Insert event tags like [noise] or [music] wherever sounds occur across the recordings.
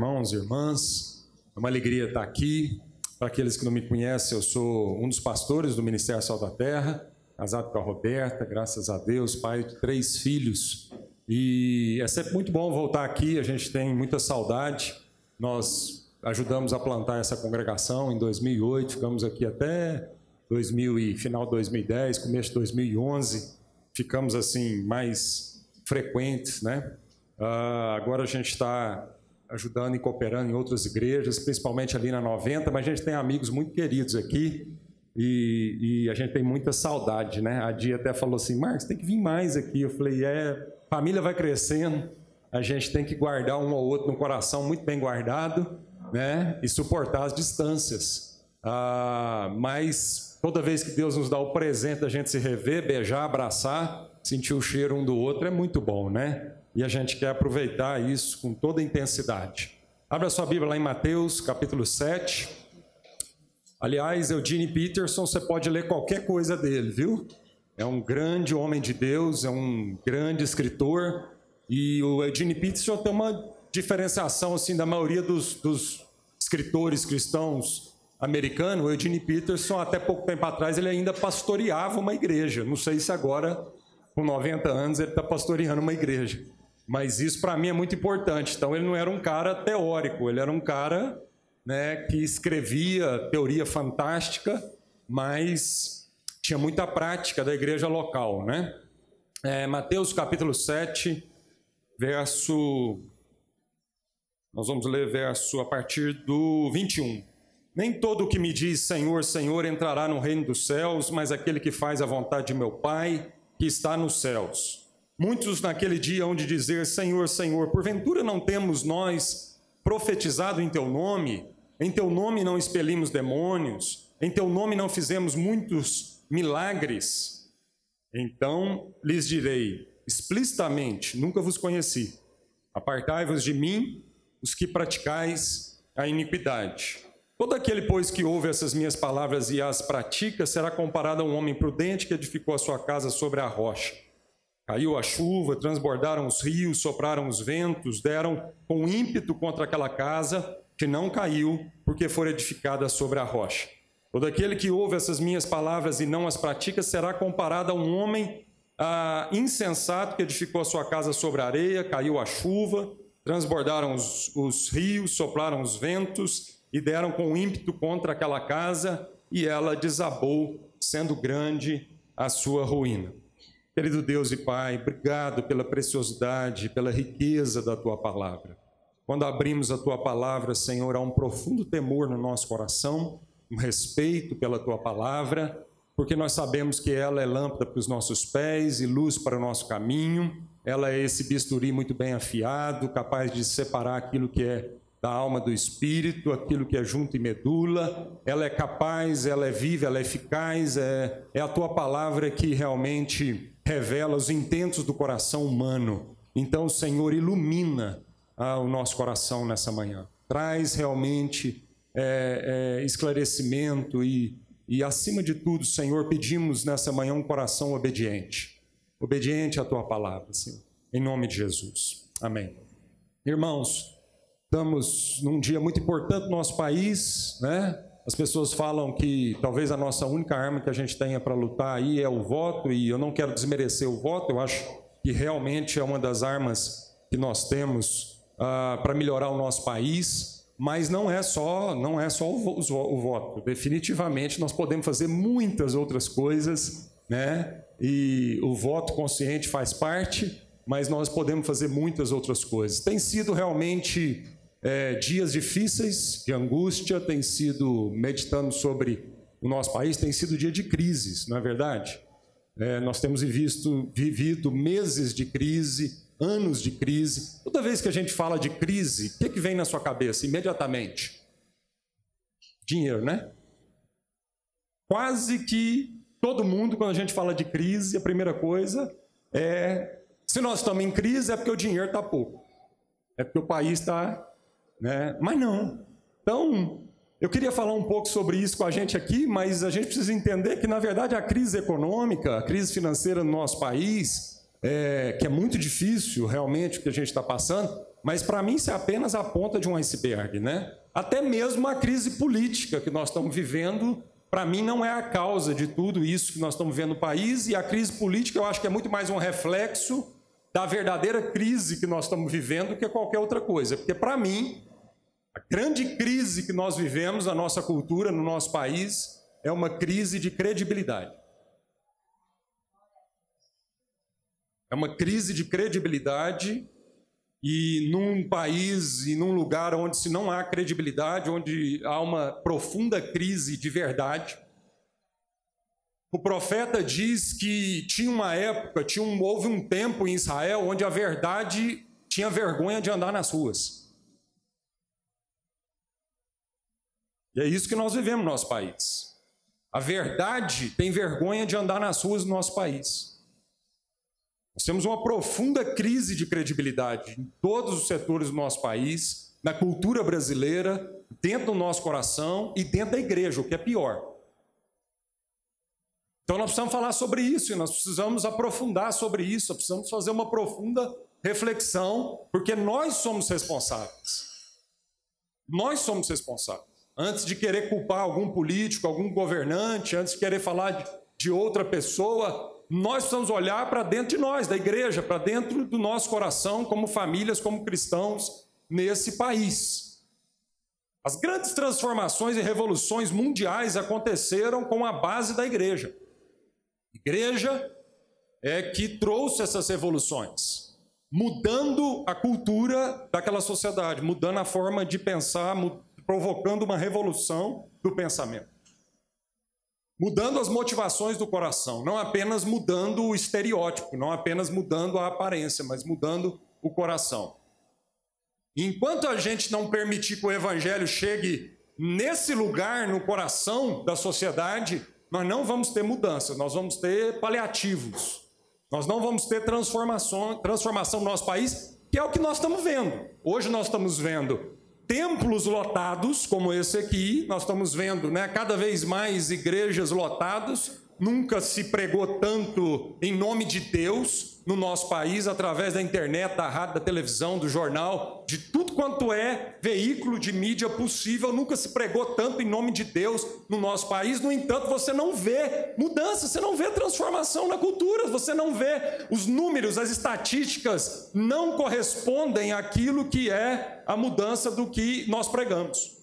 irmãos e irmãs. É uma alegria estar aqui. Para aqueles que não me conhecem, eu sou um dos pastores do Ministério Sal da Terra, casado com a Roberta, graças a Deus, pai de três filhos. E é sempre muito bom voltar aqui, a gente tem muita saudade. Nós ajudamos a plantar essa congregação em 2008, ficamos aqui até 2000 e final de 2010, começo de 2011, ficamos assim mais frequentes, né? Uh, agora a gente está ajudando e cooperando em outras igrejas, principalmente ali na 90, mas a gente tem amigos muito queridos aqui e, e a gente tem muita saudade, né? A Dia até falou assim, Marcos, tem que vir mais aqui. Eu falei, é, família vai crescendo, a gente tem que guardar um ou outro no coração muito bem guardado, né? E suportar as distâncias. Ah, mas toda vez que Deus nos dá o presente da gente se rever, beijar, abraçar, sentir o cheiro um do outro é muito bom, né? E a gente quer aproveitar isso com toda intensidade. Abra sua Bíblia lá em Mateus, capítulo 7. Aliás, Eugene Peterson, você pode ler qualquer coisa dele, viu? É um grande homem de Deus, é um grande escritor. E o Eugene Peterson tem uma diferenciação assim da maioria dos, dos escritores cristãos americanos. O Eugene Peterson, até pouco tempo atrás, ele ainda pastoreava uma igreja. Não sei se agora, com 90 anos, ele está pastoreando uma igreja. Mas isso para mim é muito importante. Então ele não era um cara teórico, ele era um cara né, que escrevia teoria fantástica, mas tinha muita prática da igreja local. Né? É, Mateus capítulo 7, verso. Nós vamos ler verso a partir do 21. Nem todo o que me diz Senhor, Senhor entrará no reino dos céus, mas aquele que faz a vontade de meu Pai que está nos céus. Muitos naquele dia hão de dizer: Senhor, Senhor, porventura não temos nós profetizado em teu nome? Em teu nome não expelimos demônios? Em teu nome não fizemos muitos milagres? Então lhes direi explicitamente: Nunca vos conheci. Apartai-vos de mim, os que praticais a iniquidade. Todo aquele, pois, que ouve essas minhas palavras e as pratica, será comparado a um homem prudente que edificou a sua casa sobre a rocha. Caiu a chuva, transbordaram os rios, sopraram os ventos, deram com ímpeto contra aquela casa, que não caiu, porque foi edificada sobre a rocha. Todo aquele que ouve essas minhas palavras e não as pratica será comparado a um homem ah, insensato que edificou a sua casa sobre a areia, caiu a chuva, transbordaram os, os rios, sopraram os ventos e deram com ímpeto contra aquela casa, e ela desabou, sendo grande a sua ruína. Querido Deus e Pai, obrigado pela preciosidade, pela riqueza da tua palavra. Quando abrimos a tua palavra, Senhor, há um profundo temor no nosso coração, um respeito pela tua palavra, porque nós sabemos que ela é lâmpada para os nossos pés e luz para o nosso caminho. Ela é esse bisturi muito bem afiado, capaz de separar aquilo que é da alma do espírito, aquilo que é junto e medula. Ela é capaz, ela é viva, ela é eficaz. É, é a tua palavra que realmente revela os intentos do coração humano. Então, o Senhor ilumina ah, o nosso coração nessa manhã. Traz realmente é, é, esclarecimento e, e, acima de tudo, Senhor, pedimos nessa manhã um coração obediente. Obediente à tua palavra, Senhor. Em nome de Jesus. Amém. Irmãos, estamos num dia muito importante no nosso país, né? As pessoas falam que talvez a nossa única arma que a gente tenha para lutar aí é o voto, e eu não quero desmerecer o voto, eu acho que realmente é uma das armas que nós temos uh, para melhorar o nosso país, mas não é só, não é só o, o, o voto. Definitivamente nós podemos fazer muitas outras coisas, né? E o voto consciente faz parte, mas nós podemos fazer muitas outras coisas. Tem sido realmente é, dias difíceis, de angústia, tem sido meditando sobre o nosso país, tem sido dia de crises, não é verdade? É, nós temos visto, vivido meses de crise, anos de crise. Toda vez que a gente fala de crise, o que, que vem na sua cabeça imediatamente? Dinheiro, né? Quase que todo mundo, quando a gente fala de crise, a primeira coisa é: se nós estamos em crise, é porque o dinheiro está pouco, é porque o país está né? Mas não. Então, eu queria falar um pouco sobre isso com a gente aqui, mas a gente precisa entender que, na verdade, a crise econômica, a crise financeira no nosso país, é, que é muito difícil realmente o que a gente está passando, mas para mim isso é apenas a ponta de um iceberg, né? Até mesmo a crise política que nós estamos vivendo, para mim não é a causa de tudo isso que nós estamos vivendo no país, e a crise política eu acho que é muito mais um reflexo da verdadeira crise que nós estamos vivendo que qualquer outra coisa. Porque para mim, a grande crise que nós vivemos na nossa cultura, no nosso país, é uma crise de credibilidade. É uma crise de credibilidade e num país e num lugar onde se não há credibilidade, onde há uma profunda crise de verdade. O profeta diz que tinha uma época, tinha um, houve um tempo em Israel onde a verdade tinha vergonha de andar nas ruas. E é isso que nós vivemos no nosso país. A verdade tem vergonha de andar nas ruas do nosso país. Nós temos uma profunda crise de credibilidade em todos os setores do nosso país, na cultura brasileira, dentro do nosso coração e dentro da igreja, o que é pior. Então nós precisamos falar sobre isso e nós precisamos aprofundar sobre isso, precisamos fazer uma profunda reflexão, porque nós somos responsáveis. Nós somos responsáveis. Antes de querer culpar algum político, algum governante, antes de querer falar de, outra pessoa, nós precisamos olhar para dentro de nós, da igreja, para dentro do nosso coração, como famílias, como cristãos nesse país. As grandes transformações e revoluções mundiais aconteceram com a base da igreja. A igreja é que trouxe essas revoluções, mudando a cultura daquela sociedade, mudando a forma de pensar, provocando uma revolução do pensamento mudando as motivações do coração, não apenas mudando o estereótipo, não apenas mudando a aparência, mas mudando o coração. Enquanto a gente não permitir que o evangelho chegue nesse lugar no coração da sociedade, nós não vamos ter mudança, nós vamos ter paliativos. Nós não vamos ter transformação, transformação no nosso país, que é o que nós estamos vendo. Hoje nós estamos vendo templos lotados, como esse aqui, nós estamos vendo, né, cada vez mais igrejas lotadas. Nunca se pregou tanto em nome de Deus, no nosso país, através da internet, da rádio, da televisão, do jornal, de tudo quanto é veículo de mídia possível, nunca se pregou tanto em nome de Deus no nosso país. No entanto, você não vê mudança, você não vê transformação na cultura, você não vê os números, as estatísticas não correspondem àquilo que é a mudança do que nós pregamos.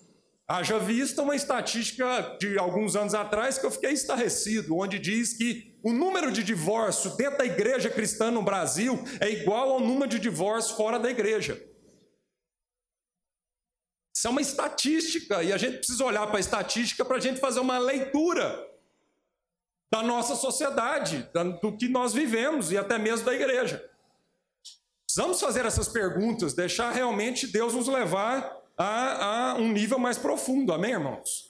Haja vista uma estatística de alguns anos atrás que eu fiquei estarrecido, onde diz que o número de divórcio dentro da igreja cristã no Brasil é igual ao número de divórcio fora da igreja. Isso é uma estatística e a gente precisa olhar para a estatística para a gente fazer uma leitura da nossa sociedade, do que nós vivemos e até mesmo da igreja. Precisamos fazer essas perguntas, deixar realmente Deus nos levar a, a um nível mais profundo, amém, irmãos?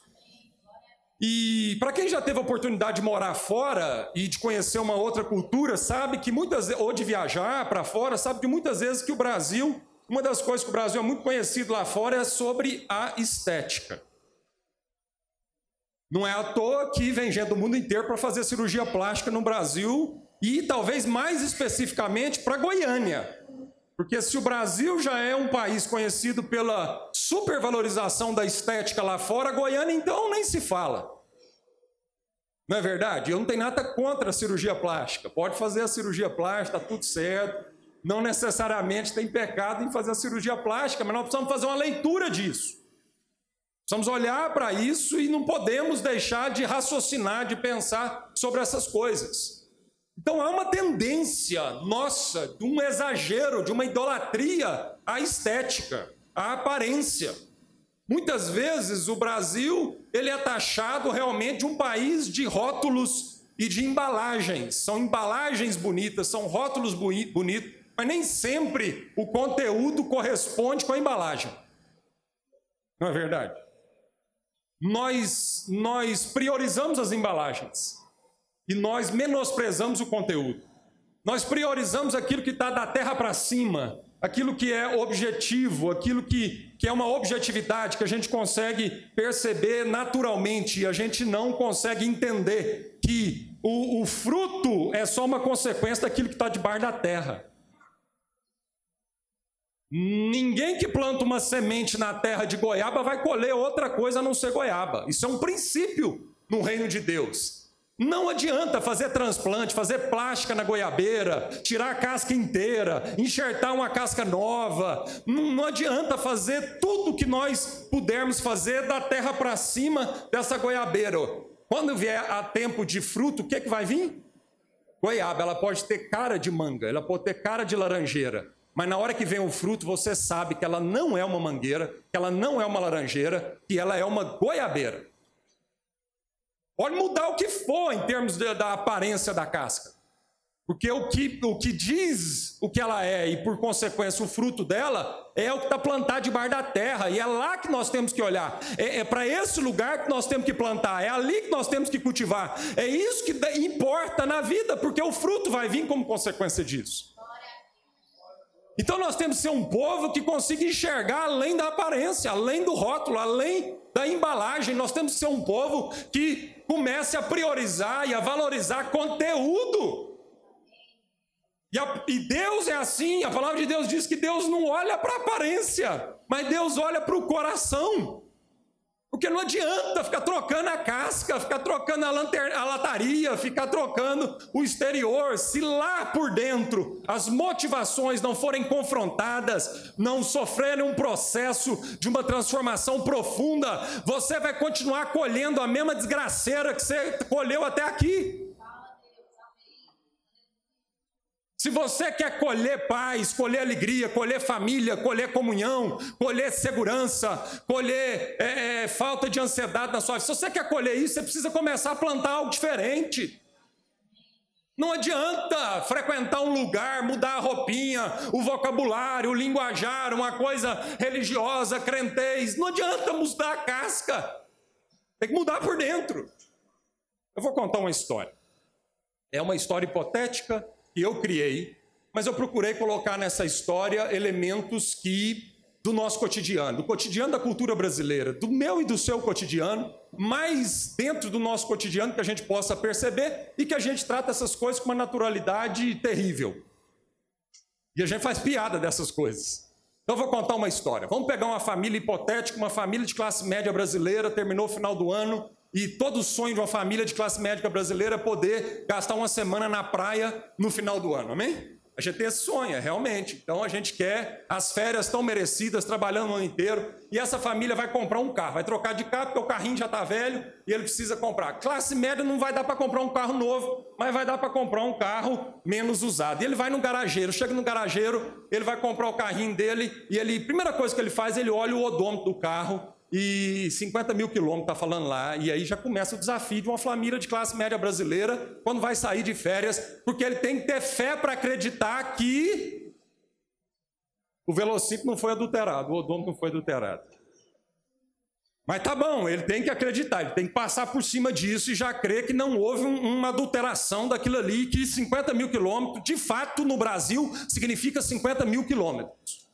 E para quem já teve a oportunidade de morar fora e de conhecer uma outra cultura, sabe que muitas ou de viajar para fora, sabe que muitas vezes que o Brasil, uma das coisas que o Brasil é muito conhecido lá fora é sobre a estética. Não é à toa que vem gente do mundo inteiro para fazer cirurgia plástica no Brasil e talvez mais especificamente para Goiânia. Porque se o Brasil já é um país conhecido pela supervalorização da estética lá fora, Goiânia então nem se fala. Não é verdade? Eu não tenho nada contra a cirurgia plástica. Pode fazer a cirurgia plástica, está tudo certo. Não necessariamente tem pecado em fazer a cirurgia plástica, mas nós precisamos fazer uma leitura disso. Precisamos olhar para isso e não podemos deixar de raciocinar, de pensar sobre essas coisas. Então há uma tendência nossa de um exagero, de uma idolatria à estética, à aparência. Muitas vezes o Brasil ele é taxado realmente um país de rótulos e de embalagens. São embalagens bonitas, são rótulos bonitos, mas nem sempre o conteúdo corresponde com a embalagem. Não é verdade? Nós, nós priorizamos as embalagens e nós menosprezamos o conteúdo. Nós priorizamos aquilo que está da terra para cima, aquilo que é objetivo, aquilo que, que é uma objetividade que a gente consegue perceber naturalmente e a gente não consegue entender que o, o fruto é só uma consequência daquilo que está debaixo da terra. Ninguém que planta uma semente na terra de goiaba vai colher outra coisa a não ser goiaba. Isso é um princípio no reino de Deus. Não adianta fazer transplante, fazer plástica na goiabeira, tirar a casca inteira, enxertar uma casca nova. Não, não adianta fazer tudo que nós pudermos fazer da terra para cima dessa goiabeira. Quando vier a tempo de fruto, o que, é que vai vir? Goiaba. Ela pode ter cara de manga, ela pode ter cara de laranjeira. Mas na hora que vem o fruto, você sabe que ela não é uma mangueira, que ela não é uma laranjeira, que ela é uma goiabeira. Pode mudar o que for em termos de, da aparência da casca. Porque o que, o que diz o que ela é e, por consequência, o fruto dela é o que está plantado debaixo da terra. E é lá que nós temos que olhar. É, é para esse lugar que nós temos que plantar. É ali que nós temos que cultivar. É isso que importa na vida, porque o fruto vai vir como consequência disso. Então nós temos que ser um povo que consiga enxergar além da aparência, além do rótulo, além da embalagem. Nós temos que ser um povo que comece a priorizar e a valorizar conteúdo. E, a, e Deus é assim, a palavra de Deus diz que Deus não olha para a aparência, mas Deus olha para o coração. Porque não adianta ficar trocando a casca, ficar trocando a, a lataria, ficar trocando o exterior. Se lá por dentro as motivações não forem confrontadas, não sofrerem um processo de uma transformação profunda, você vai continuar colhendo a mesma desgraceira que você colheu até aqui. Se você quer colher paz, colher alegria, colher família, colher comunhão, colher segurança, colher é, é, falta de ansiedade na sua vida, se você quer colher isso, você precisa começar a plantar algo diferente. Não adianta frequentar um lugar, mudar a roupinha, o vocabulário, o linguajar, uma coisa religiosa, crentez. Não adianta mudar a casca. Tem que mudar por dentro. Eu vou contar uma história. É uma história hipotética, que eu criei, mas eu procurei colocar nessa história elementos que do nosso cotidiano, do cotidiano da cultura brasileira, do meu e do seu cotidiano, mais dentro do nosso cotidiano que a gente possa perceber e que a gente trata essas coisas com uma naturalidade terrível. E a gente faz piada dessas coisas. Então eu vou contar uma história. Vamos pegar uma família hipotética, uma família de classe média brasileira, terminou o final do ano, e todo o sonho de uma família de classe médica brasileira é poder gastar uma semana na praia no final do ano, amém? A gente tem esse sonho, é realmente. Então a gente quer as férias tão merecidas, trabalhando o ano inteiro. E essa família vai comprar um carro, vai trocar de carro, porque o carrinho já está velho e ele precisa comprar. Classe média não vai dar para comprar um carro novo, mas vai dar para comprar um carro menos usado. E ele vai no garageiro, chega no garageiro, ele vai comprar o carrinho dele e ele, primeira coisa que ele faz, ele olha o odômetro do carro e 50 mil quilômetros, está falando lá, e aí já começa o desafio de uma família de classe média brasileira quando vai sair de férias, porque ele tem que ter fé para acreditar que o velocípede não foi adulterado, o odômetro não foi adulterado. Mas tá bom, ele tem que acreditar, ele tem que passar por cima disso e já crer que não houve um, uma adulteração daquilo ali, que 50 mil quilômetros, de fato, no Brasil, significa 50 mil quilômetros.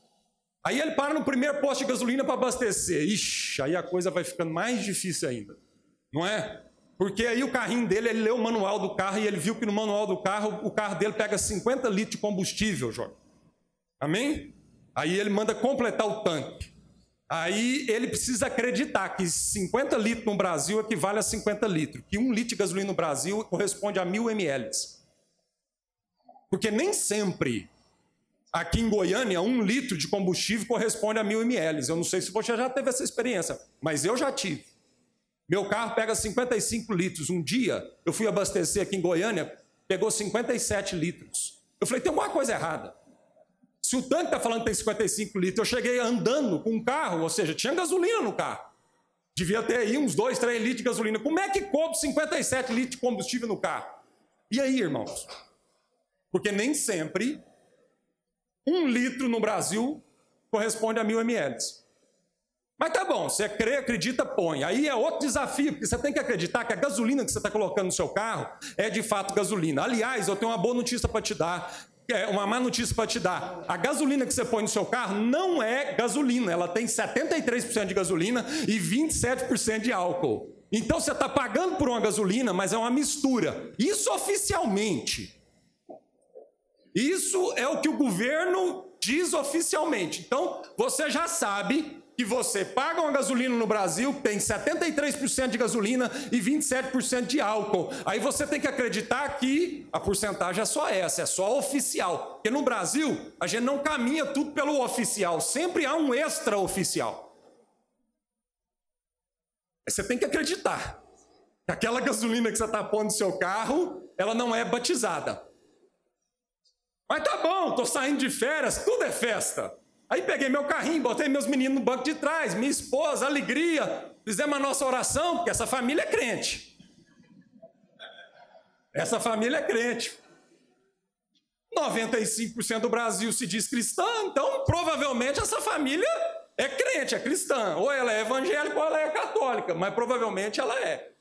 Aí ele para no primeiro posto de gasolina para abastecer. Ixi, aí a coisa vai ficando mais difícil ainda. Não é? Porque aí o carrinho dele, ele leu o manual do carro e ele viu que no manual do carro, o carro dele pega 50 litros de combustível, Jorge. Amém? Aí ele manda completar o tanque. Aí ele precisa acreditar que 50 litros no Brasil equivale a 50 litros. Que um litro de gasolina no Brasil corresponde a mil ml. Porque nem sempre Aqui em Goiânia, um litro de combustível corresponde a mil ml. Eu não sei se você já teve essa experiência, mas eu já tive. Meu carro pega 55 litros. Um dia, eu fui abastecer aqui em Goiânia, pegou 57 litros. Eu falei, tem alguma coisa errada. Se o tanque está falando que tem 55 litros, eu cheguei andando com um carro, ou seja, tinha gasolina no carro. Devia ter aí uns 2, 3 litros de gasolina. Como é que coube 57 litros de combustível no carro? E aí, irmãos? Porque nem sempre um litro no Brasil corresponde a mil ml. Mas tá bom, você crê, acredita, põe. Aí é outro desafio, porque você tem que acreditar que a gasolina que você está colocando no seu carro é de fato gasolina. Aliás, eu tenho uma boa notícia para te dar. É uma má notícia para te dar. A gasolina que você põe no seu carro não é gasolina. Ela tem 73% de gasolina e 27% de álcool. Então você está pagando por uma gasolina, mas é uma mistura. Isso oficialmente. Isso é o que o governo diz oficialmente. Então, você já sabe que você paga uma gasolina no Brasil, tem 73% de gasolina e 27% de álcool. Aí você tem que acreditar que a porcentagem é só essa, é só oficial. Porque no Brasil, a gente não caminha tudo pelo oficial, sempre há um extraoficial. Aí você tem que acreditar que aquela gasolina que você está pondo no seu carro, ela não é batizada. Mas tá bom, estou saindo de férias, tudo é festa. Aí peguei meu carrinho, botei meus meninos no banco de trás, minha esposa, alegria. Fizemos a nossa oração, porque essa família é crente. Essa família é crente. 95% do Brasil se diz cristã, então provavelmente essa família é crente, é cristã. Ou ela é evangélica ou ela é católica, mas provavelmente ela é.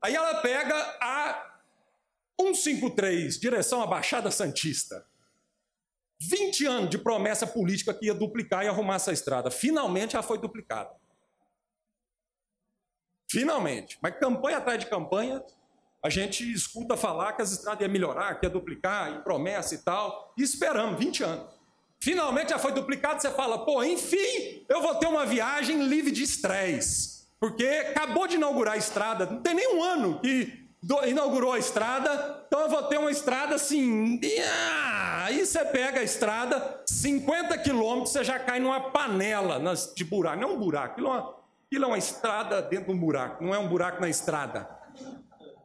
Aí ela pega a 153, direção à Baixada Santista. 20 anos de promessa política que ia duplicar e arrumar essa estrada. Finalmente ela foi duplicada. Finalmente. Mas campanha atrás de campanha, a gente escuta falar que as estradas iam melhorar, que ia duplicar, e promessa e tal. E esperamos 20 anos. Finalmente já foi duplicado, você fala, pô, enfim, eu vou ter uma viagem livre de estresse. Porque acabou de inaugurar a estrada, não tem nem um ano que inaugurou a estrada, então eu vou ter uma estrada assim. Aí você pega a estrada, 50 quilômetros, você já cai numa panela de buraco. Não é um buraco, aquilo é uma, aquilo é uma estrada dentro de um buraco, não é um buraco na estrada.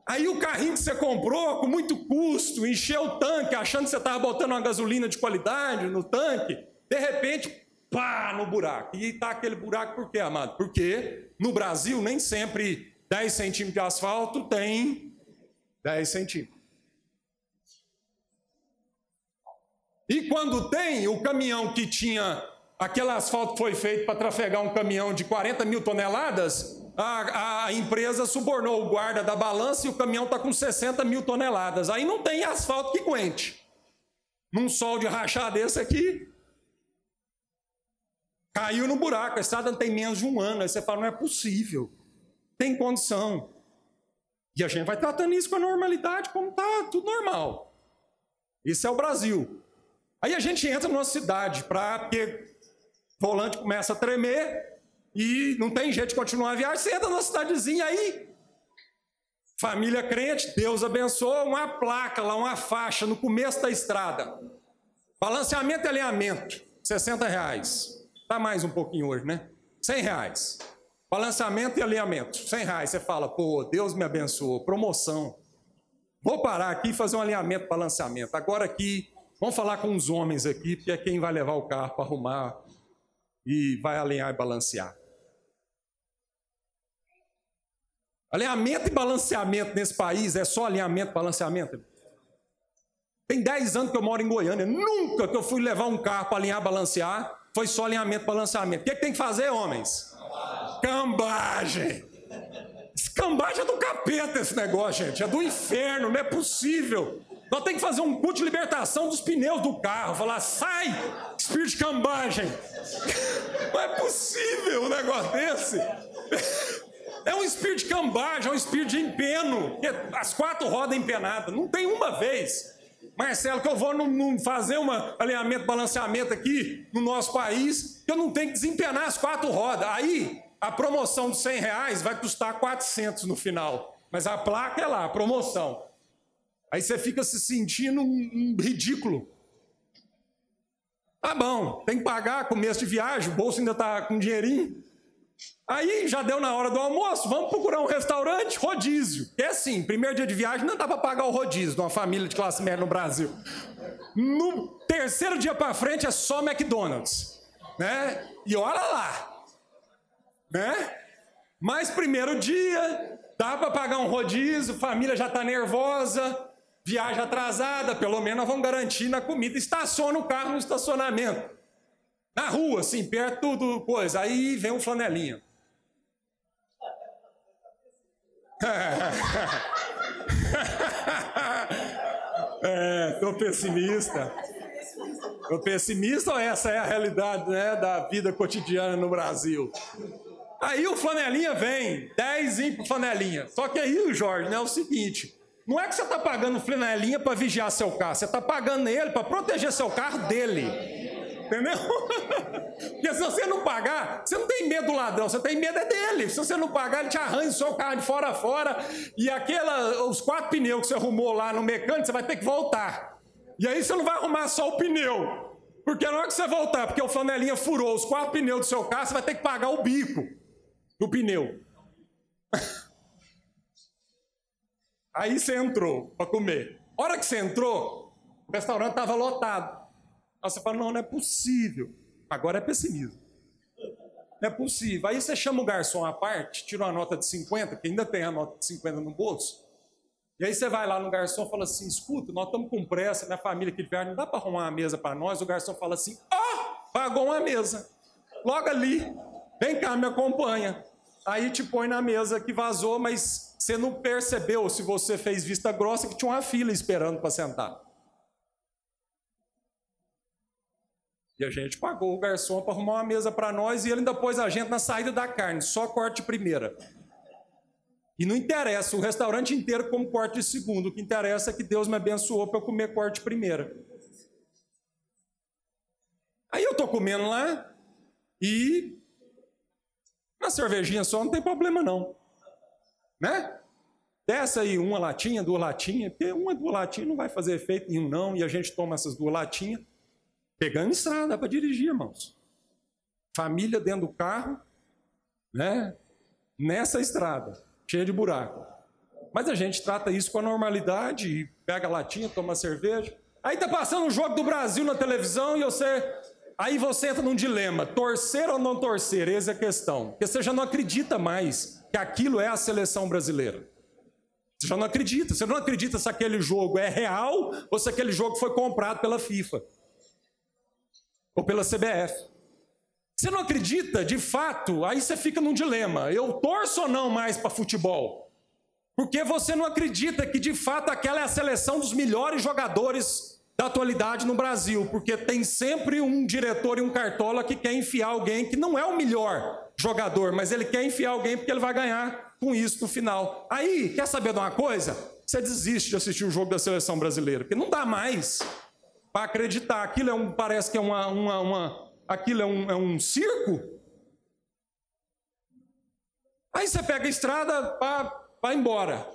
Aí o carrinho que você comprou com muito custo, encheu o tanque, achando que você estava botando uma gasolina de qualidade no tanque, de repente, pá, no buraco. E está aquele buraco por quê, amado? Porque no Brasil nem sempre 10 centímetros de asfalto tem 10 centímetros. E quando tem o caminhão que tinha aquele asfalto foi feito para trafegar um caminhão de 40 mil toneladas, a, a empresa subornou o guarda da balança e o caminhão está com 60 mil toneladas. Aí não tem asfalto que aguente. Num sol de rachar desse aqui, caiu no buraco. A estrada não tem menos de um ano. Aí você fala, não é possível. Tem condição. E a gente vai tratando isso com a normalidade, como está tudo normal. Isso é o Brasil. Aí a gente entra numa cidade, para porque o volante começa a tremer e não tem jeito de continuar a viagem, você entra numa cidadezinha aí, família crente, Deus abençoa, uma placa lá, uma faixa no começo da estrada. Balanceamento e alinhamento, 60 reais. Está mais um pouquinho hoje, né? 100 reais. Balanceamento e alinhamento, 100 reais. Você fala, pô, Deus me abençoou, promoção. Vou parar aqui e fazer um alinhamento, balanceamento. Agora aqui, vamos falar com os homens aqui, porque é quem vai levar o carro para arrumar e vai alinhar e balancear. Alinhamento e balanceamento nesse país é só alinhamento e balanceamento? Tem 10 anos que eu moro em Goiânia. Nunca que eu fui levar um carro para alinhar balancear, foi só alinhamento e balanceamento. O que, é que tem que fazer, homens? Cambagem. Cambagem é do capeta esse negócio, gente. É do inferno, não é possível. Nós temos que fazer um culto de libertação dos pneus do carro. Falar, sai, espírito de cambagem. [laughs] Não é possível um negócio desse. [laughs] É um espírito de cambagem, é um espírito de empeno. As quatro rodas empenadas. Não tem uma vez. Marcelo, que eu vou num, fazer um alinhamento, balanceamento aqui no nosso país, eu não tenho que desempenar as quatro rodas. Aí a promoção de 100 reais vai custar 400 no final. Mas a placa é lá, a promoção. Aí você fica se sentindo um, um ridículo. Tá bom, tem que pagar começo de viagem, o bolso ainda está com dinheirinho. Aí já deu na hora do almoço, vamos procurar um restaurante, rodízio. É assim, primeiro dia de viagem não dá para pagar o rodízio de uma família de classe média no Brasil. No terceiro dia para frente é só McDonald's, né? E olha lá, né? Mas primeiro dia, dá para pagar um rodízio, família já está nervosa, viagem atrasada, pelo menos vamos garantir na comida. Estaciona o carro no estacionamento. Na rua, assim, perto do coisa. Aí vem um flanelinha. [laughs] é, tô pessimista. Tô pessimista ou essa é a realidade né, da vida cotidiana no Brasil? Aí o flanelinha vem, 10 para flanelinha. Só que aí, Jorge, né, é o seguinte: Não é que você está pagando flanelinha para vigiar seu carro, você está pagando ele para proteger seu carro dele. Entendeu? [laughs] Porque se você não pagar, você não tem medo do ladrão, você tem medo é dele. Se você não pagar, ele te arranha o seu carro de fora a fora. E aquela, os quatro pneus que você arrumou lá no mecânico, você vai ter que voltar. E aí você não vai arrumar só o pneu. Porque na hora que você voltar, porque o flanelinha furou os quatro pneus do seu carro, você vai ter que pagar o bico do pneu. Aí você entrou para comer. Hora que você entrou, o restaurante estava lotado. Aí você fala: não, não é possível. Agora é pessimismo. Não é possível. Aí você chama o garçom à parte, tira uma nota de 50, que ainda tem a nota de 50 no bolso. E aí você vai lá no garçom e fala assim: escuta, nós estamos com pressa, minha família aqui de viagem, não dá para arrumar uma mesa para nós. O garçom fala assim: oh, pagou uma mesa. Logo ali, vem cá, me acompanha. Aí te põe na mesa que vazou, mas você não percebeu, se você fez vista grossa, que tinha uma fila esperando para sentar. E a gente pagou o garçom para arrumar uma mesa para nós e ele ainda pôs a gente na saída da carne, só corte primeira. E não interessa, o restaurante inteiro como corte de segundo. O que interessa é que Deus me abençoou para eu comer corte primeira. Aí eu estou comendo lá e uma cervejinha só não tem problema não. Né? Desce aí uma latinha, duas latinhas, porque uma, duas latinhas não vai fazer efeito nenhum não, e a gente toma essas duas latinhas, pegando estrada para dirigir, irmãos. Família dentro do carro, né? Nessa estrada, cheia de buraco. Mas a gente trata isso com a normalidade, pega a latinha, toma cerveja. Aí tá passando o jogo do Brasil na televisão e você Aí você entra num dilema: torcer ou não torcer? Essa é a questão. Porque você já não acredita mais que aquilo é a seleção brasileira. Você já não acredita. Você não acredita se aquele jogo é real ou se aquele jogo foi comprado pela FIFA ou pela CBF. Você não acredita de fato, aí você fica num dilema: eu torço ou não mais para futebol? Porque você não acredita que de fato aquela é a seleção dos melhores jogadores da atualidade no Brasil, porque tem sempre um diretor e um cartola que quer enfiar alguém que não é o melhor jogador, mas ele quer enfiar alguém porque ele vai ganhar com isso no final. Aí, quer saber de uma coisa? Você desiste de assistir o jogo da seleção brasileira, porque não dá mais para acreditar. Aquilo é um, parece que é uma, uma, uma aquilo é um, é um circo. Aí você pega a estrada para embora.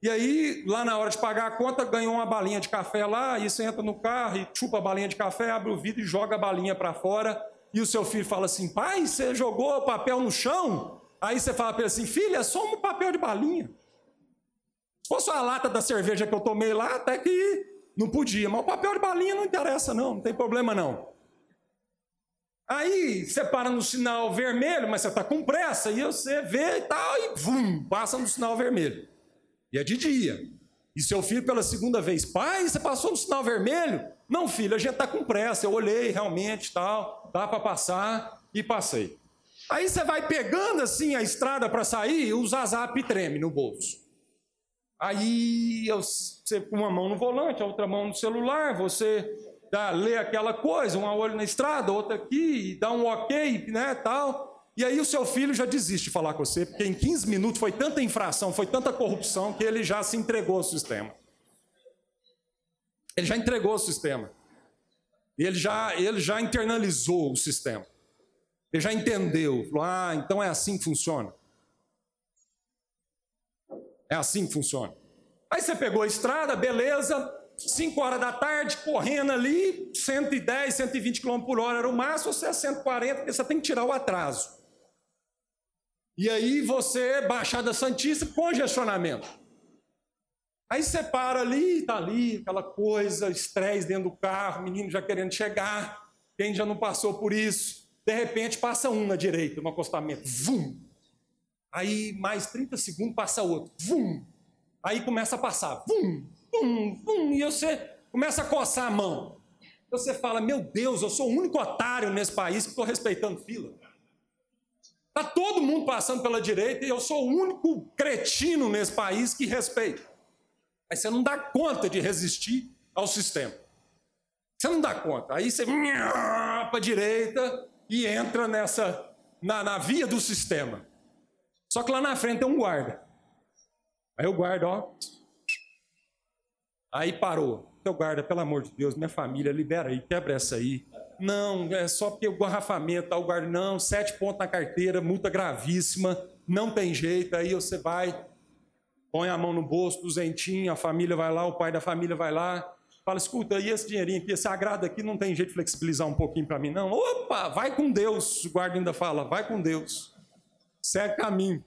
E aí, lá na hora de pagar a conta, ganhou uma balinha de café lá, e você entra no carro e chupa a balinha de café, abre o vidro e joga a balinha para fora. E o seu filho fala assim: pai, você jogou o papel no chão? Aí você fala para ele assim: filha, é só um papel de balinha. Se fosse a lata da cerveja que eu tomei lá, até que não podia, mas o papel de balinha não interessa, não, não tem problema não. Aí você para no sinal vermelho, mas você está com pressa, e você vê e tal, e vum, passa no sinal vermelho. E é de dia. E seu filho, pela segunda vez, pai, você passou no sinal vermelho? Não, filho, a gente está com pressa. Eu olhei realmente, tal, dá para passar e passei. Aí você vai pegando assim a estrada para sair, o zazap treme no bolso. Aí você com uma mão no volante, a outra mão no celular, você dá, lê aquela coisa, um olho na estrada, outra aqui, dá um ok, né, tal. E aí o seu filho já desiste de falar com você, porque em 15 minutos foi tanta infração, foi tanta corrupção, que ele já se entregou ao sistema. Ele já entregou o sistema. Ele já, ele já internalizou o sistema. Ele já entendeu. Falou, ah, então é assim que funciona. É assim que funciona. Aí você pegou a estrada, beleza, 5 horas da tarde, correndo ali, 110, 120 km por hora era o máximo, você é 140, porque você tem que tirar o atraso. E aí você, Baixada Santista, congestionamento. Aí você para ali, tá ali, aquela coisa, estresse dentro do carro, menino já querendo chegar, quem já não passou por isso. De repente passa um na direita, no acostamento, vum. Aí mais 30 segundos passa outro, vum. Aí começa a passar, vum, vum, vum, e você começa a coçar a mão. Você fala, meu Deus, eu sou o único otário nesse país que estou respeitando fila. Está todo mundo passando pela direita e eu sou o único cretino nesse país que respeita. Aí você não dá conta de resistir ao sistema. Você não dá conta. Aí você para a direita e entra nessa na, na via do sistema. Só que lá na frente tem um guarda. Aí o guarda, ó, Aí parou. Seu guarda, pelo amor de Deus, minha família, libera aí, quebra essa aí. Não, é só porque o garrafamento, tá, o guarda, não, sete pontos na carteira, multa gravíssima, não tem jeito. Aí você vai, põe a mão no bolso, duzentinho, a família vai lá, o pai da família vai lá, fala, escuta, e esse dinheirinho aqui, esse agrado aqui, não tem jeito de flexibilizar um pouquinho para mim, não? Opa, vai com Deus, o guarda ainda fala, vai com Deus, segue caminho.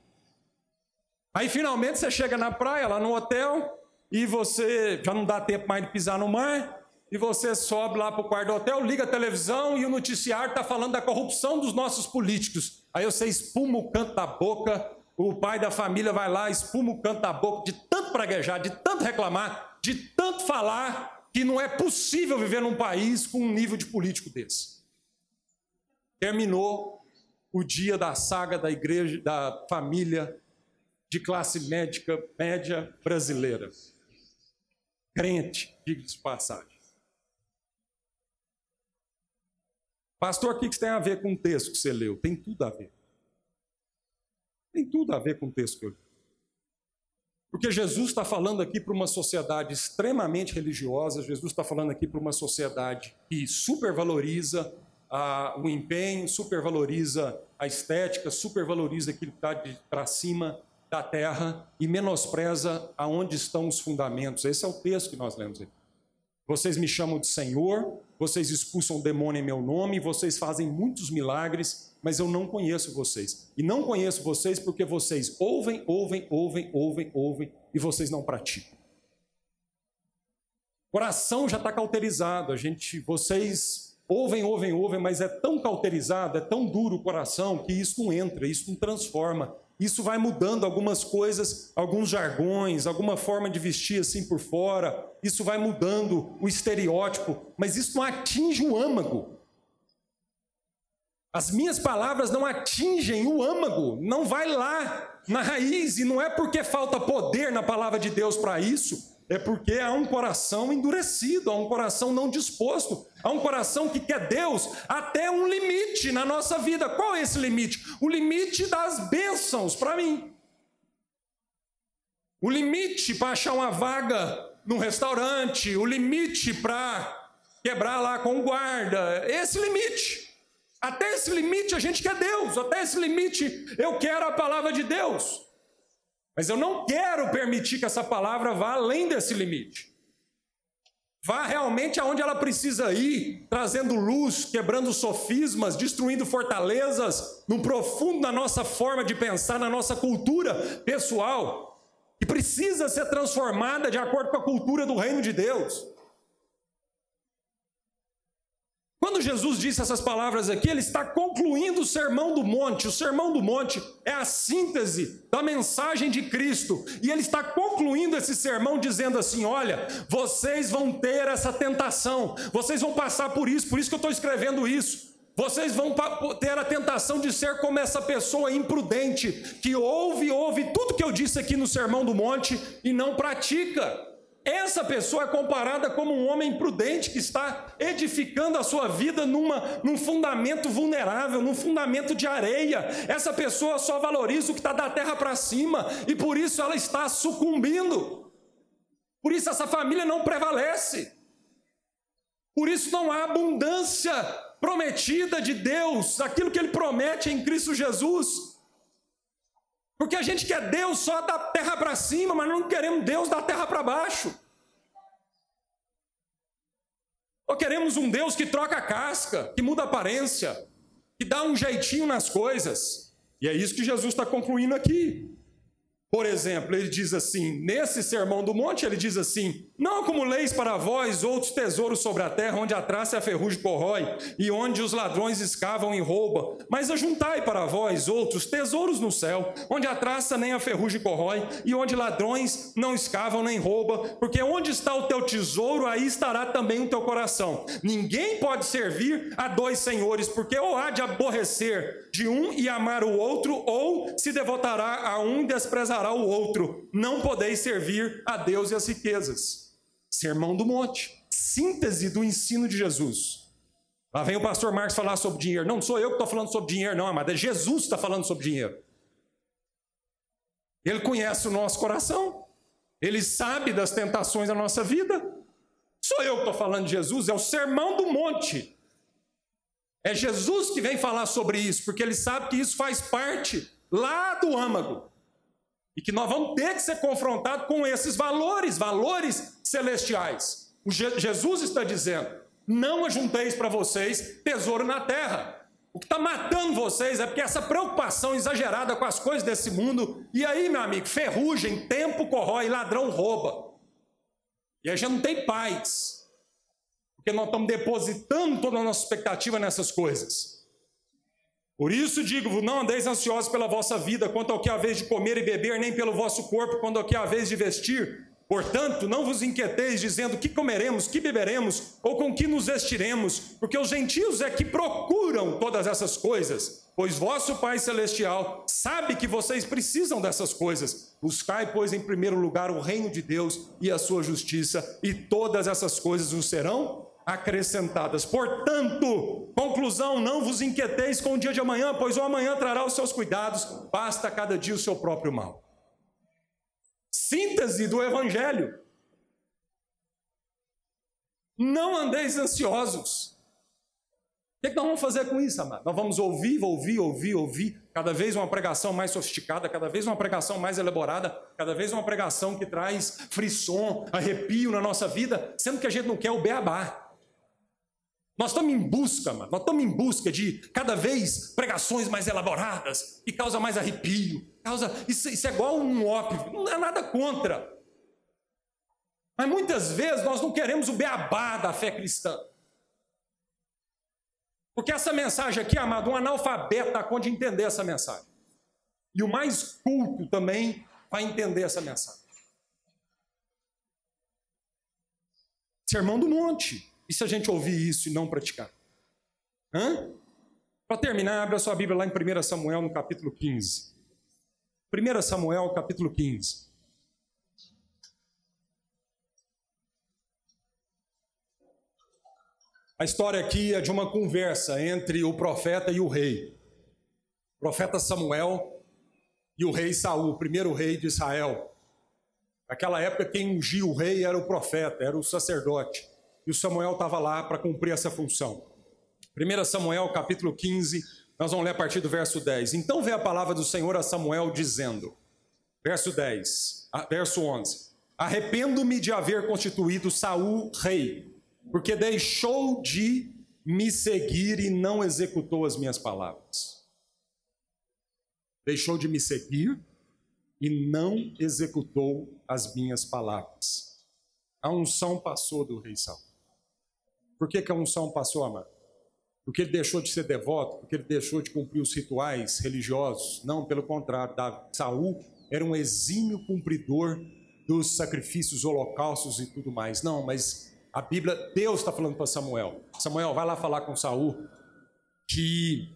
Aí finalmente você chega na praia, lá no hotel, e você já não dá tempo mais de pisar no mar, e você sobe lá para o quarto do hotel, liga a televisão e o noticiário está falando da corrupção dos nossos políticos. Aí você espuma o canto da boca, o pai da família vai lá, espuma o canto da boca, de tanto praguejar, de tanto reclamar, de tanto falar, que não é possível viver num país com um nível de político desse. Terminou o dia da saga da igreja, da família de classe médica média brasileira. Crente, diga-se passagem. Pastor, o que isso tem a ver com o texto que você leu? Tem tudo a ver. Tem tudo a ver com o texto que eu li. Porque Jesus está falando aqui para uma sociedade extremamente religiosa, Jesus está falando aqui para uma sociedade que supervaloriza ah, o empenho, supervaloriza a estética, supervaloriza aquilo que está para cima da terra e menospreza aonde estão os fundamentos. Esse é o texto que nós lemos aqui. Vocês me chamam de Senhor, vocês expulsam o demônio em meu nome, vocês fazem muitos milagres, mas eu não conheço vocês. E não conheço vocês porque vocês ouvem, ouvem, ouvem, ouvem, ouvem e vocês não praticam. Coração já está cauterizado, a gente, vocês ouvem, ouvem, ouvem, mas é tão cauterizado, é tão duro o coração que isso não entra, isso não transforma, isso vai mudando algumas coisas, alguns jargões, alguma forma de vestir assim por fora. Isso vai mudando o estereótipo, mas isso não atinge o âmago. As minhas palavras não atingem o âmago, não vai lá na raiz, e não é porque falta poder na palavra de Deus para isso, é porque há um coração endurecido, há um coração não disposto, há um coração que quer Deus até um limite na nossa vida. Qual é esse limite? O limite das bênçãos para mim. O limite para achar uma vaga num restaurante, o limite para quebrar lá com o guarda, esse limite. Até esse limite a gente quer Deus, até esse limite eu quero a palavra de Deus. Mas eu não quero permitir que essa palavra vá além desse limite. Vá realmente aonde ela precisa ir, trazendo luz, quebrando sofismas, destruindo fortalezas, no profundo da nossa forma de pensar, na nossa cultura pessoal, que precisa ser transformada de acordo com a cultura do reino de Deus. Quando Jesus disse essas palavras aqui, ele está concluindo o Sermão do Monte. O Sermão do Monte é a síntese da mensagem de Cristo. E ele está concluindo esse sermão dizendo assim: Olha, vocês vão ter essa tentação, vocês vão passar por isso, por isso que eu estou escrevendo isso. Vocês vão ter a tentação de ser como essa pessoa imprudente, que ouve, ouve tudo que eu disse aqui no Sermão do Monte e não pratica. Essa pessoa é comparada como um homem prudente que está edificando a sua vida numa, num fundamento vulnerável, num fundamento de areia. Essa pessoa só valoriza o que está da terra para cima e por isso ela está sucumbindo. Por isso essa família não prevalece. Por isso não há abundância prometida de Deus, aquilo que Ele promete em Cristo Jesus. Porque a gente quer Deus só da terra para cima, mas não queremos Deus da terra para baixo. Ou queremos um Deus que troca a casca, que muda a aparência, que dá um jeitinho nas coisas. E é isso que Jesus está concluindo aqui. Por exemplo, ele diz assim, nesse sermão do monte, ele diz assim: Não acumuleis para vós outros tesouros sobre a terra, onde a traça e a ferrugem corrói, e onde os ladrões escavam e roubam, mas ajuntai para vós outros tesouros no céu, onde a traça nem a ferrugem corrói, e onde ladrões não escavam nem roubam, porque onde está o teu tesouro, aí estará também o teu coração. Ninguém pode servir a dois senhores, porque ou há de aborrecer de um e amar o outro, ou se devotará a um e desprezará o outro. Não podeis servir a Deus e as riquezas. Sermão do Monte, síntese do ensino de Jesus. Lá vem o pastor Marcos falar sobre dinheiro. Não sou eu que estou falando sobre dinheiro, não, amado. É Jesus que está falando sobre dinheiro. Ele conhece o nosso coração. Ele sabe das tentações da nossa vida. Sou eu que estou falando de Jesus, é o sermão do monte. É Jesus que vem falar sobre isso, porque ele sabe que isso faz parte lá do âmago. E que nós vamos ter que ser confrontados com esses valores, valores celestiais. O Je Jesus está dizendo: não ajunteis para vocês tesouro na terra. O que está matando vocês é porque essa preocupação exagerada com as coisas desse mundo. E aí, meu amigo, ferrugem, tempo corrói, ladrão rouba. E a gente não tem paz. Porque nós estamos depositando toda a nossa expectativa nessas coisas. Por isso digo não andeis ansiosos pela vossa vida, quanto ao que há vez de comer e beber, nem pelo vosso corpo, quanto ao que há vez de vestir. Portanto, não vos inquieteis dizendo que comeremos, que beberemos, ou com que nos vestiremos, porque os gentios é que procuram todas essas coisas, pois vosso Pai Celestial sabe que vocês precisam dessas coisas. Buscai, pois, em primeiro lugar o reino de Deus e a sua justiça, e todas essas coisas nos serão acrescentadas. Portanto, conclusão, não vos inquieteis com o dia de amanhã, pois o amanhã trará os seus cuidados, basta cada dia o seu próprio mal síntese do Evangelho. Não andeis ansiosos. O que, nós vamos fazer com isso, amado? Nós vamos ouvir, ouvir, ouvir, ouvir, cada vez uma pregação mais sofisticada, cada vez uma pregação mais elaborada, cada vez uma pregação que traz frisson, arrepio na nossa vida, sendo que a gente não quer o beabá. Nós estamos em busca, mano. nós estamos em busca de cada vez pregações mais elaboradas, que causa mais arrepio, causa. Isso, isso é igual um ópio, não é nada contra. Mas muitas vezes nós não queremos o beabá da fé cristã. Porque essa mensagem aqui, amado, um analfabeto dá conta de entender essa mensagem. E o mais culto também vai entender essa mensagem. Sermão do Monte. E se a gente ouvir isso e não praticar? Para terminar, abra sua Bíblia lá em 1 Samuel, no capítulo 15. 1 Samuel, capítulo 15. A história aqui é de uma conversa entre o profeta e o rei. O profeta Samuel e o rei Saul, o primeiro rei de Israel. Naquela época, quem ungia o rei era o profeta, era o sacerdote e o Samuel estava lá para cumprir essa função. 1 Samuel capítulo 15, nós vamos ler a partir do verso 10. Então veio a palavra do Senhor a Samuel dizendo, verso 10, verso 11: Arrependo-me de haver constituído Saul rei, porque deixou de me seguir e não executou as minhas palavras. Deixou de me seguir e não executou as minhas palavras. A unção passou do rei Saul. Por que, que a unção passou, amado? Porque ele deixou de ser devoto, porque ele deixou de cumprir os rituais religiosos. Não, pelo contrário, Saul era um exímio cumpridor dos sacrifícios, holocaustos e tudo mais. Não, mas a Bíblia, Deus está falando para Samuel. Samuel, vai lá falar com Saul que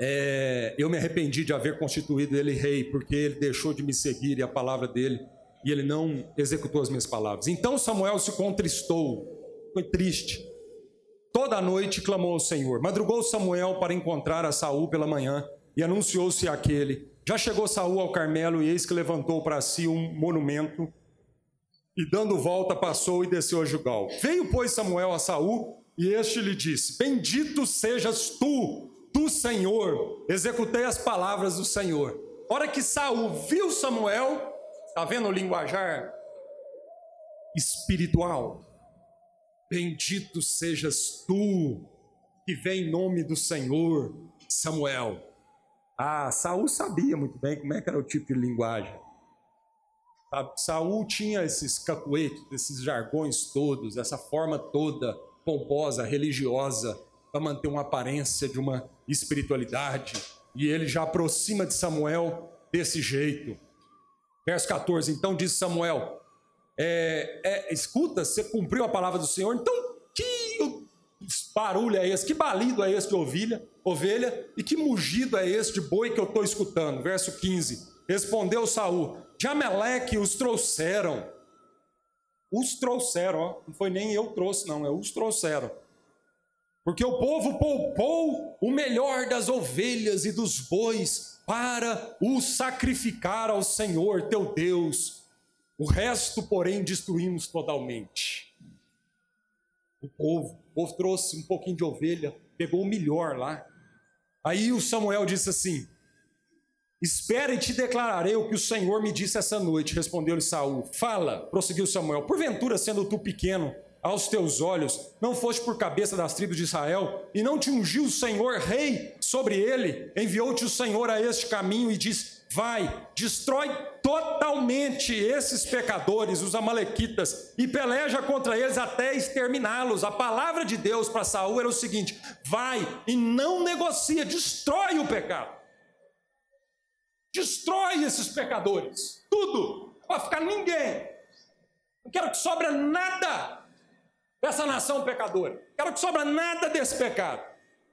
é, eu me arrependi de haver constituído ele rei, porque ele deixou de me seguir e a palavra dele, e ele não executou as minhas palavras. Então Samuel se contristou, foi triste. Toda a noite clamou ao Senhor. Madrugou Samuel para encontrar a Saul pela manhã e anunciou-se aquele. Já chegou Saul ao Carmelo e eis que levantou para si um monumento e dando volta passou e desceu a Jugal. Veio pois Samuel a Saul e este lhe disse: Bendito sejas tu, tu Senhor. Executei as palavras do Senhor. Hora que Saul viu Samuel, está vendo o linguajar espiritual? Bendito sejas tu, que vem em nome do Senhor, Samuel. Ah, Saul sabia muito bem como é que era o tipo de linguagem. Saul tinha esses cacuetes, esses jargões todos, essa forma toda pomposa, religiosa, para manter uma aparência de uma espiritualidade. E ele já aproxima de Samuel desse jeito. Verso 14: Então disse Samuel: é, é, escuta, você cumpriu a palavra do Senhor, então que barulho é esse, que balido é esse de ovelha, ovelha e que mugido é esse de boi que eu estou escutando? Verso 15: Respondeu Saul: De Ameleque os trouxeram. Os trouxeram, ó. não foi nem eu trouxe, não, é os trouxeram. Porque o povo poupou o melhor das ovelhas e dos bois para o sacrificar ao Senhor teu Deus O resto, porém, destruímos totalmente. O povo, o povo trouxe um pouquinho de ovelha, pegou o melhor lá. Aí o Samuel disse assim: Espera e te declararei o que o Senhor me disse essa noite. Respondeu-lhe Saul: Fala, prosseguiu Samuel. Porventura, sendo tu pequeno aos teus olhos, não foste por cabeça das tribos de Israel, e não te ungiu o Senhor rei sobre ele, enviou-te o Senhor a este caminho e disse: Vai, destrói totalmente esses pecadores, os amalequitas, e peleja contra eles até exterminá-los. A palavra de Deus para Saul era o seguinte: vai e não negocia, destrói o pecado. Destrói esses pecadores, tudo, não vai ficar ninguém. Não quero que sobra nada dessa nação pecadora. Não quero que sobra nada desse pecado.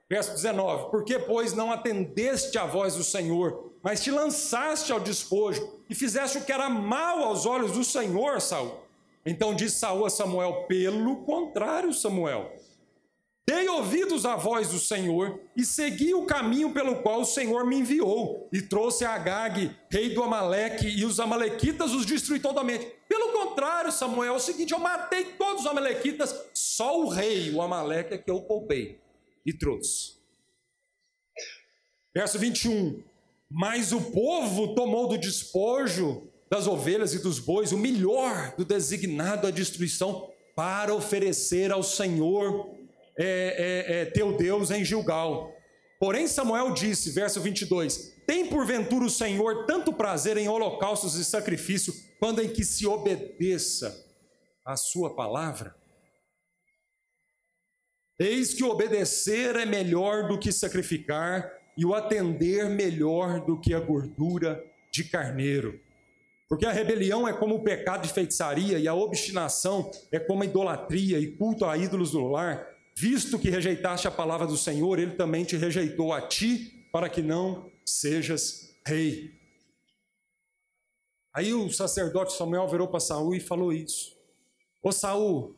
Verso 19: Porque, pois, não atendeste à voz do Senhor, mas te lançaste ao despojo e fizeste o que era mal aos olhos do Senhor, Saul. Então disse Saul a Samuel: Pelo contrário, Samuel, Dei ouvidos à voz do Senhor e segui o caminho pelo qual o Senhor me enviou e trouxe a Agag, rei do Amaleque, e os amalequitas os destruí totalmente. Pelo contrário, Samuel, é o seguinte: eu matei todos os amalequitas, só o rei, o Amaleque, é que eu poupei e trouxe. Verso 21. Mas o povo tomou do despojo das ovelhas e dos bois o melhor do designado à destruição para oferecer ao Senhor é, é, é, teu Deus em Gilgal. Porém, Samuel disse, verso 22: Tem porventura o Senhor tanto prazer em holocaustos e sacrifício, quando em que se obedeça a sua palavra? Eis que obedecer é melhor do que sacrificar, e o atender melhor do que a gordura de carneiro. Porque a rebelião é como o pecado de feitiçaria, e a obstinação é como a idolatria e culto a ídolos do lar visto que rejeitaste a palavra do Senhor, ele também te rejeitou a ti, para que não sejas rei. Aí o sacerdote Samuel virou para Saul e falou isso. Ô Saul,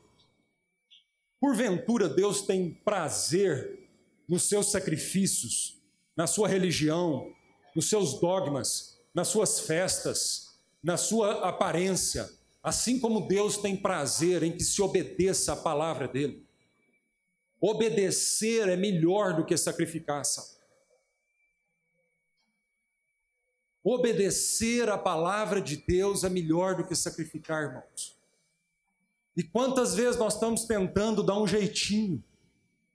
porventura Deus tem prazer nos seus sacrifícios, na sua religião, nos seus dogmas, nas suas festas, na sua aparência, assim como Deus tem prazer em que se obedeça a palavra dele. Obedecer é melhor do que sacrificar, Obedecer a palavra de Deus é melhor do que sacrificar, irmãos. E quantas vezes nós estamos tentando dar um jeitinho?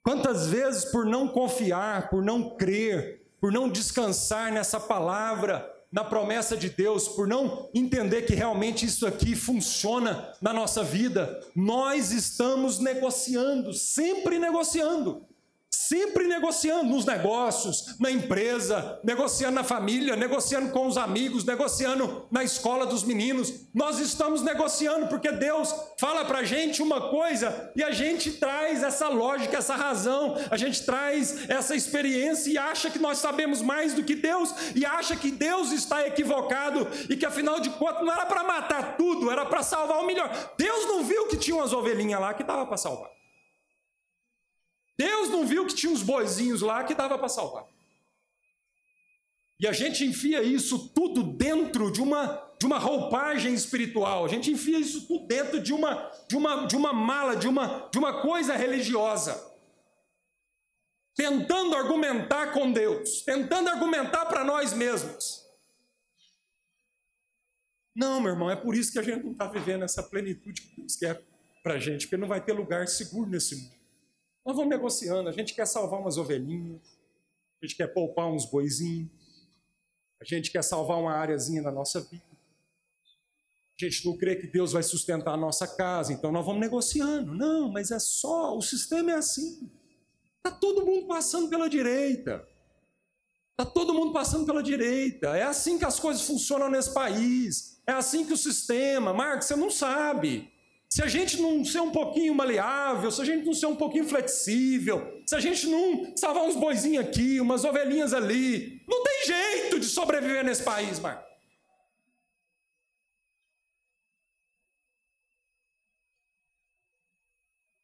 Quantas vezes, por não confiar, por não crer, por não descansar nessa palavra, na promessa de Deus, por não entender que realmente isso aqui funciona na nossa vida, nós estamos negociando, sempre negociando sempre negociando nos negócios, na empresa, negociando na família, negociando com os amigos, negociando na escola dos meninos. Nós estamos negociando porque Deus fala para a gente uma coisa e a gente traz essa lógica, essa razão, a gente traz essa experiência e acha que nós sabemos mais do que Deus e acha que Deus está equivocado e que afinal de contas não era para matar tudo, era para salvar o melhor. Deus não viu que tinha umas ovelhinhas lá que dava para salvar. Deus não viu que tinha uns boizinhos lá que dava para salvar. E a gente enfia isso tudo dentro de uma, de uma roupagem espiritual. A gente enfia isso tudo dentro de uma, de uma, de uma mala, de uma, de uma coisa religiosa. Tentando argumentar com Deus, tentando argumentar para nós mesmos. Não, meu irmão, é por isso que a gente não está vivendo essa plenitude que Deus quer para a gente, porque não vai ter lugar seguro nesse mundo. Nós vamos negociando, a gente quer salvar umas ovelhinhas, a gente quer poupar uns boizinhos, a gente quer salvar uma áreazinha da nossa vida. A gente não crê que Deus vai sustentar a nossa casa, então nós vamos negociando. Não, mas é só, o sistema é assim. Está todo mundo passando pela direita. Está todo mundo passando pela direita. É assim que as coisas funcionam nesse país. É assim que o sistema. Marcos, você não sabe. Se a gente não ser um pouquinho maleável, se a gente não ser um pouquinho flexível, se a gente não salvar uns boizinhos aqui, umas ovelhinhas ali, não tem jeito de sobreviver nesse país, Marco.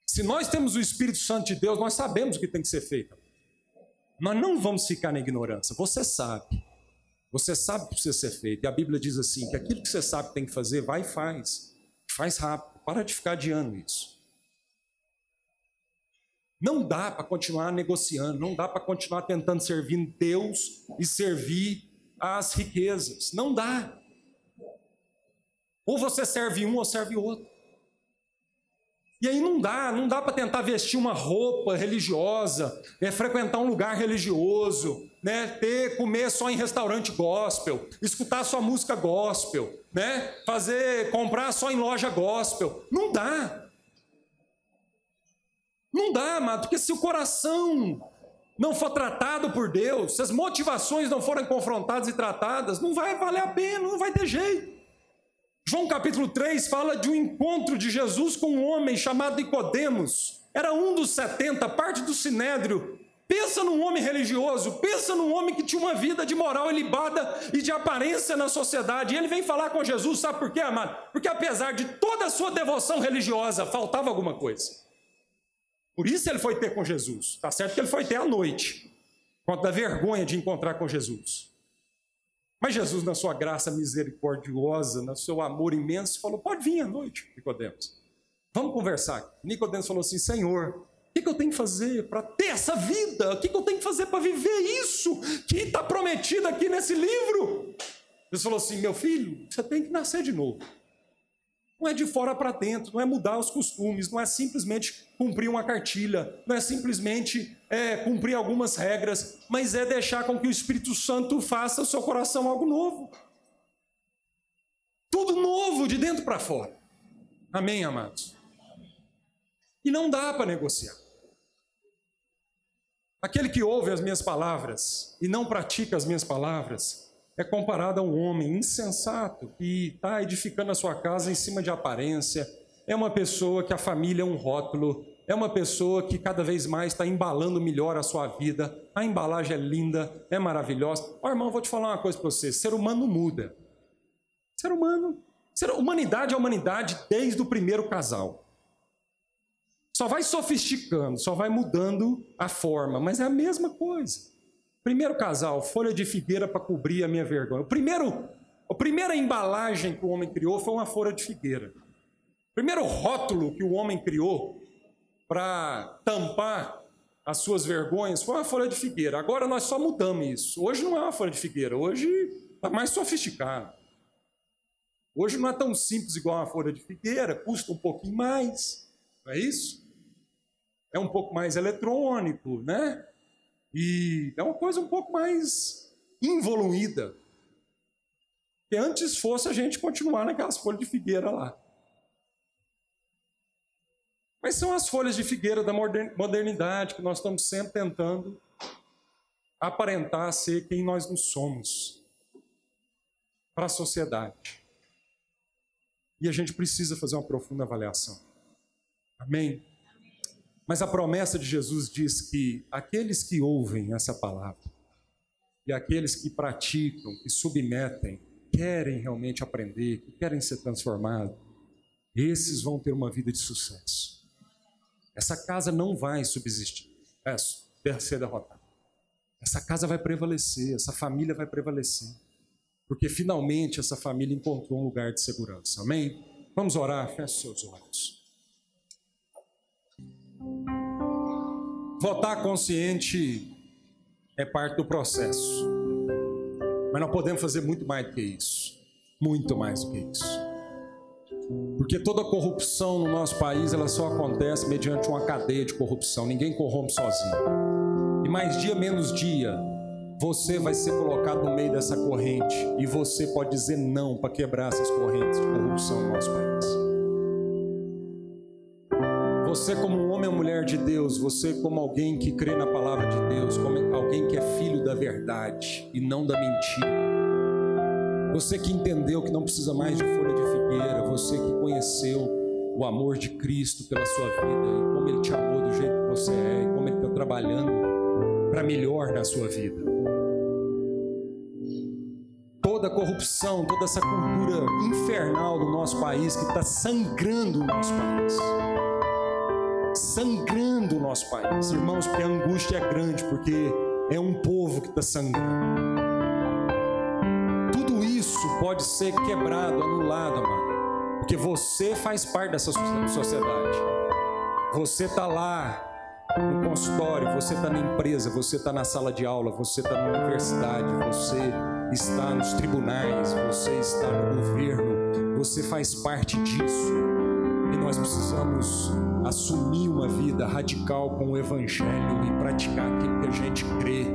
Se nós temos o Espírito Santo de Deus, nós sabemos o que tem que ser feito. Nós não vamos ficar na ignorância, você sabe. Você sabe o que precisa ser feito. E a Bíblia diz assim: que aquilo que você sabe que tem que fazer, vai e faz. Faz rápido. Para de ficar adiando isso. Não dá para continuar negociando, não dá para continuar tentando servir Deus e servir as riquezas. Não dá. Ou você serve um ou serve outro. E aí não dá, não dá para tentar vestir uma roupa religiosa, é, frequentar um lugar religioso, né, ter comer só em restaurante gospel, escutar só música gospel, né, fazer comprar só em loja gospel. Não dá. Não dá, amado, porque se o coração não for tratado por Deus, se as motivações não forem confrontadas e tratadas, não vai valer a pena, não vai ter jeito. João capítulo 3 fala de um encontro de Jesus com um homem chamado Nicodemos. Era um dos 70, parte do sinédrio. Pensa num homem religioso, pensa num homem que tinha uma vida de moral ilibada e de aparência na sociedade. E ele vem falar com Jesus, sabe por quê, amado? Porque apesar de toda a sua devoção religiosa, faltava alguma coisa. Por isso ele foi ter com Jesus. Tá certo que ele foi ter à noite, quanto da vergonha de encontrar com Jesus. Mas Jesus, na sua graça misericordiosa, no seu amor imenso, falou: pode vir à noite, Nicodemos. Vamos conversar. Nicodemos falou assim: Senhor, o que, que eu tenho que fazer para ter essa vida? O que, que eu tenho que fazer para viver isso que está prometido aqui nesse livro? Jesus falou assim: meu filho, você tem que nascer de novo. Não é de fora para dentro, não é mudar os costumes, não é simplesmente cumprir uma cartilha, não é simplesmente é, cumprir algumas regras, mas é deixar com que o Espírito Santo faça o seu coração algo novo. Tudo novo de dentro para fora. Amém, amados? E não dá para negociar. Aquele que ouve as minhas palavras e não pratica as minhas palavras, é comparado a um homem insensato que está edificando a sua casa em cima de aparência, é uma pessoa que a família é um rótulo, é uma pessoa que cada vez mais está embalando melhor a sua vida, a embalagem é linda, é maravilhosa. Ó, oh, irmão, vou te falar uma coisa para você: ser humano muda. Ser humano. Ser, humanidade é humanidade desde o primeiro casal. Só vai sofisticando, só vai mudando a forma, mas é a mesma coisa. Primeiro casal, folha de figueira para cobrir a minha vergonha. O primeiro, a primeira embalagem que o homem criou foi uma folha de figueira. O primeiro rótulo que o homem criou para tampar as suas vergonhas foi uma folha de figueira. Agora nós só mudamos isso. Hoje não é uma folha de figueira, hoje está mais sofisticado. Hoje não é tão simples igual uma folha de figueira, custa um pouquinho mais, não é isso? É um pouco mais eletrônico, né? E é uma coisa um pouco mais involuída. Que antes fosse a gente continuar naquelas folhas de figueira lá. Mas são as folhas de figueira da modernidade que nós estamos sempre tentando aparentar ser quem nós não somos para a sociedade. E a gente precisa fazer uma profunda avaliação. Amém? Mas a promessa de Jesus diz que aqueles que ouvem essa palavra e aqueles que praticam, que submetem, querem realmente aprender, que querem ser transformados, esses vão ter uma vida de sucesso. Essa casa não vai subsistir, é, ser derrotada. Essa casa vai prevalecer, essa família vai prevalecer, porque finalmente essa família encontrou um lugar de segurança. Amém? Vamos orar, feche seus olhos. Votar consciente é parte do processo. Mas nós podemos fazer muito mais do que isso. Muito mais do que isso. Porque toda corrupção no nosso país ela só acontece mediante uma cadeia de corrupção. Ninguém corrompe sozinho. E mais dia menos dia, você vai ser colocado no meio dessa corrente e você pode dizer não para quebrar essas correntes de corrupção no nosso país. Você, como homem ou mulher de Deus, você, como alguém que crê na palavra de Deus, como alguém que é filho da verdade e não da mentira. Você que entendeu que não precisa mais de folha de figueira, você que conheceu o amor de Cristo pela sua vida e como Ele te amou do jeito que você é e como Ele está trabalhando para melhor na sua vida. Toda a corrupção, toda essa cultura infernal do nosso país que está sangrando o nosso país sangrando o nosso país. Irmãos, porque a angústia é grande, porque é um povo que está sangrando. isso pode ser quebrado, anulado, amado. Porque você faz parte dessa sociedade. Você está lá no consultório, você está na empresa, você está na sala de aula, você está na universidade, você está nos tribunais, você está no governo, você faz parte disso. E nós precisamos assumir uma vida radical com o Evangelho e praticar aquilo que a gente crê,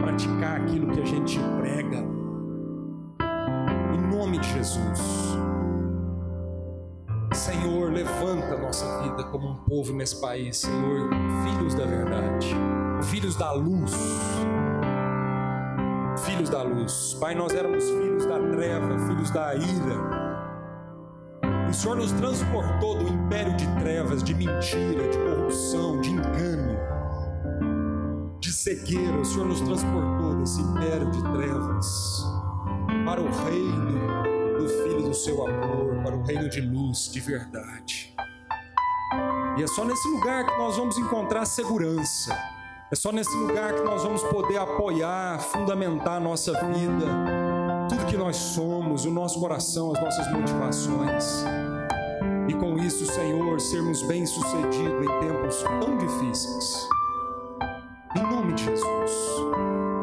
praticar aquilo que a gente prega. Em nome de Jesus. Senhor, levanta nossa vida como um povo nesse país, Senhor, filhos da verdade, filhos da luz. Filhos da luz. Pai, nós éramos filhos da treva, filhos da ira. O Senhor nos transportou do império de trevas, de mentira, de corrupção, de engano, de cegueira. O Senhor nos transportou desse império de trevas para o reino do Filho do seu amor, para o reino de luz, de verdade. E é só nesse lugar que nós vamos encontrar segurança. É só nesse lugar que nós vamos poder apoiar, fundamentar a nossa vida, que nós somos, o nosso coração, as nossas motivações. E com isso, Senhor, sermos bem-sucedidos em tempos tão difíceis. Em nome de Jesus,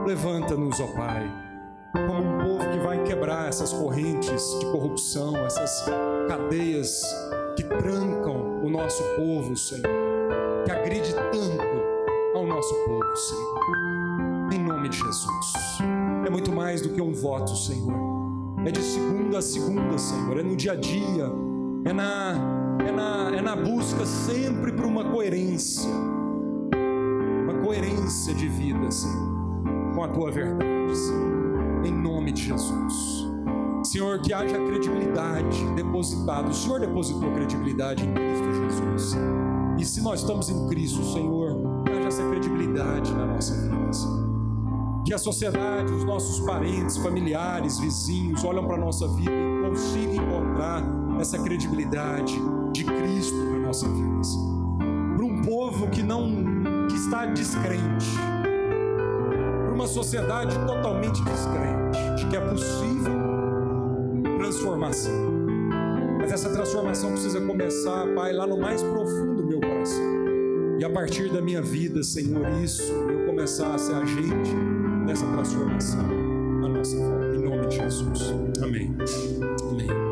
levanta-nos, ó Pai, como um povo que vai quebrar essas correntes de corrupção, essas cadeias que trancam o nosso povo, Senhor, que agride tanto ao nosso povo, Senhor. Em nome de Jesus. É muito mais do que um voto, Senhor. É de segunda a segunda, Senhor. É no dia a dia. É na, é na, é na busca sempre por uma coerência. Uma coerência de vida, Senhor. Com a tua verdade, Senhor. Em nome de Jesus. Senhor, que haja credibilidade depositada. O Senhor depositou credibilidade em Cristo Jesus. E se nós estamos em Cristo, Senhor, haja essa credibilidade na nossa vida. Que a sociedade, os nossos parentes, familiares, vizinhos olham para a nossa vida e consigam encontrar essa credibilidade de Cristo na nossa vida. Para um povo que não que está descrente, para uma sociedade totalmente descrente, de que é possível transformação. Mas essa transformação precisa começar, Pai, lá no mais profundo do meu coração. E a partir da minha vida, Senhor, isso, eu começar a ser agente dessa transformação na nossa volta. Em nome de Jesus. Amém. Amém.